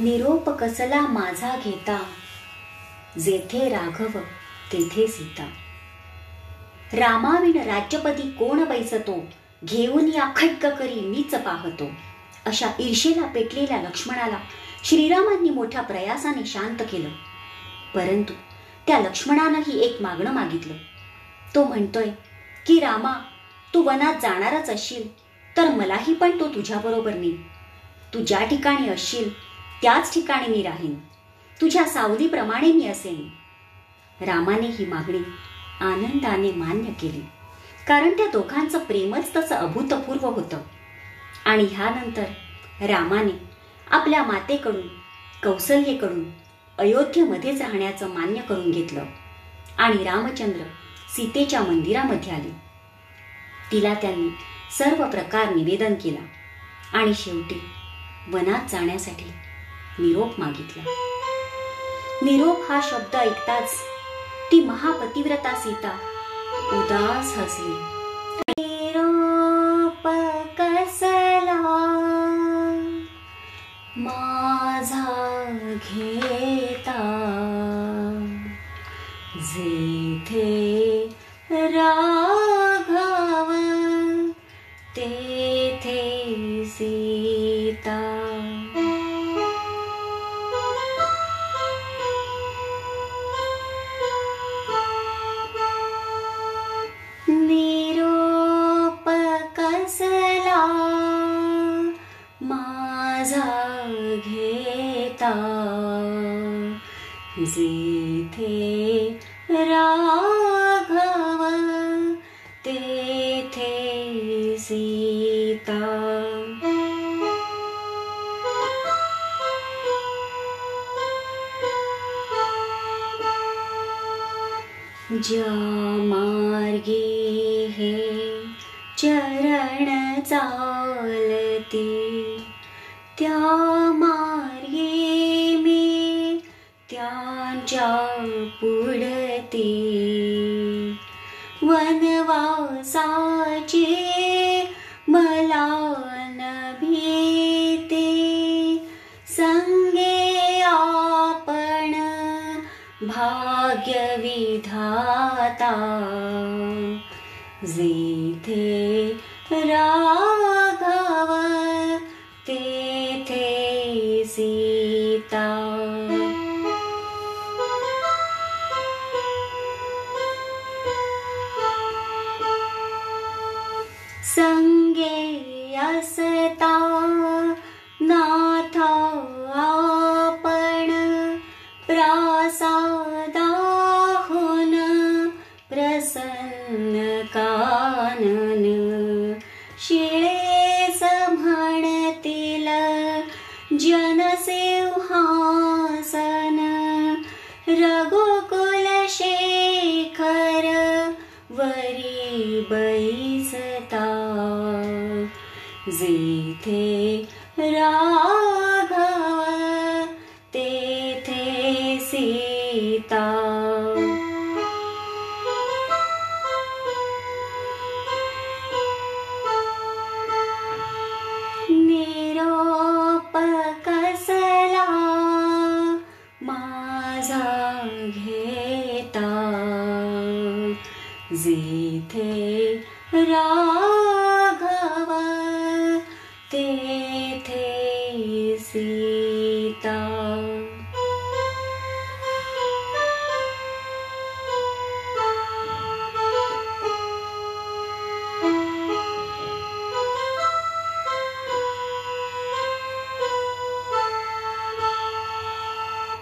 निरोप कसला माझा घेता? जेथे राघव तेथे सीता. रामाविण राज्यपदी कोण बैसतो? घेऊन या खड्ग करी मीच पाहतो. अशा ईर्षेला पेटलेल्या लक्ष्मणाला श्रीरामांनी मोठ्या प्रयासाने शांत केलं. परंतु त्या लक्ष्मणानंही एक मागणं मागितलं. तो म्हणतोय की रामा तू वनात जाणारच असशील तर मलाही पण तो तुझ्याबरोबर ने तू ज्या ठिकाणी असशील त्याच ठिकाणी मी राहीन. तुझ्या सावलीप्रमाणे मी असेन. रामाने ही मागणी आनंदाने मान्य केली. कारण त्या दोघांचं प्रेमच तसं अभूतपूर्व होतं. आणि ह्यानंतर रामाने आपल्या मातेकडून कौसल्येकडून अयोध्येमध्येच राहण्याचं मान्य करून घेतलं. आणि रामचंद्र सीतेच्या मंदिरामध्ये आले. तिला त्यांनी सर्व प्रकार निवेदन केला. आणि शेवटी वनात जाण्यासाठी निरोप मागितला. निरोप हा शब्द ऐकताच ती महापतिव्रता सीता उदास हसली. निरोप कसला? माझा घेता. जेथे राघव तेथे सीता. घेता. जेथे राघव तेथे सीता. ज्या मार्गे हे चरण चालती त्या मार्गे मी त्यांच्या पुढती वनवासाची मला न भीती संगे आपण भाग्यविधाता। जेथे राघव सङ्गे यसता नाथापण प्रासादाहुन प्रसन्नकानन शिळे शिरेस जनसिंहासन रघुकुलशेखर व जेथे राघव तेथे सीता। निरोप कसला माझा घेता। जेथे राघव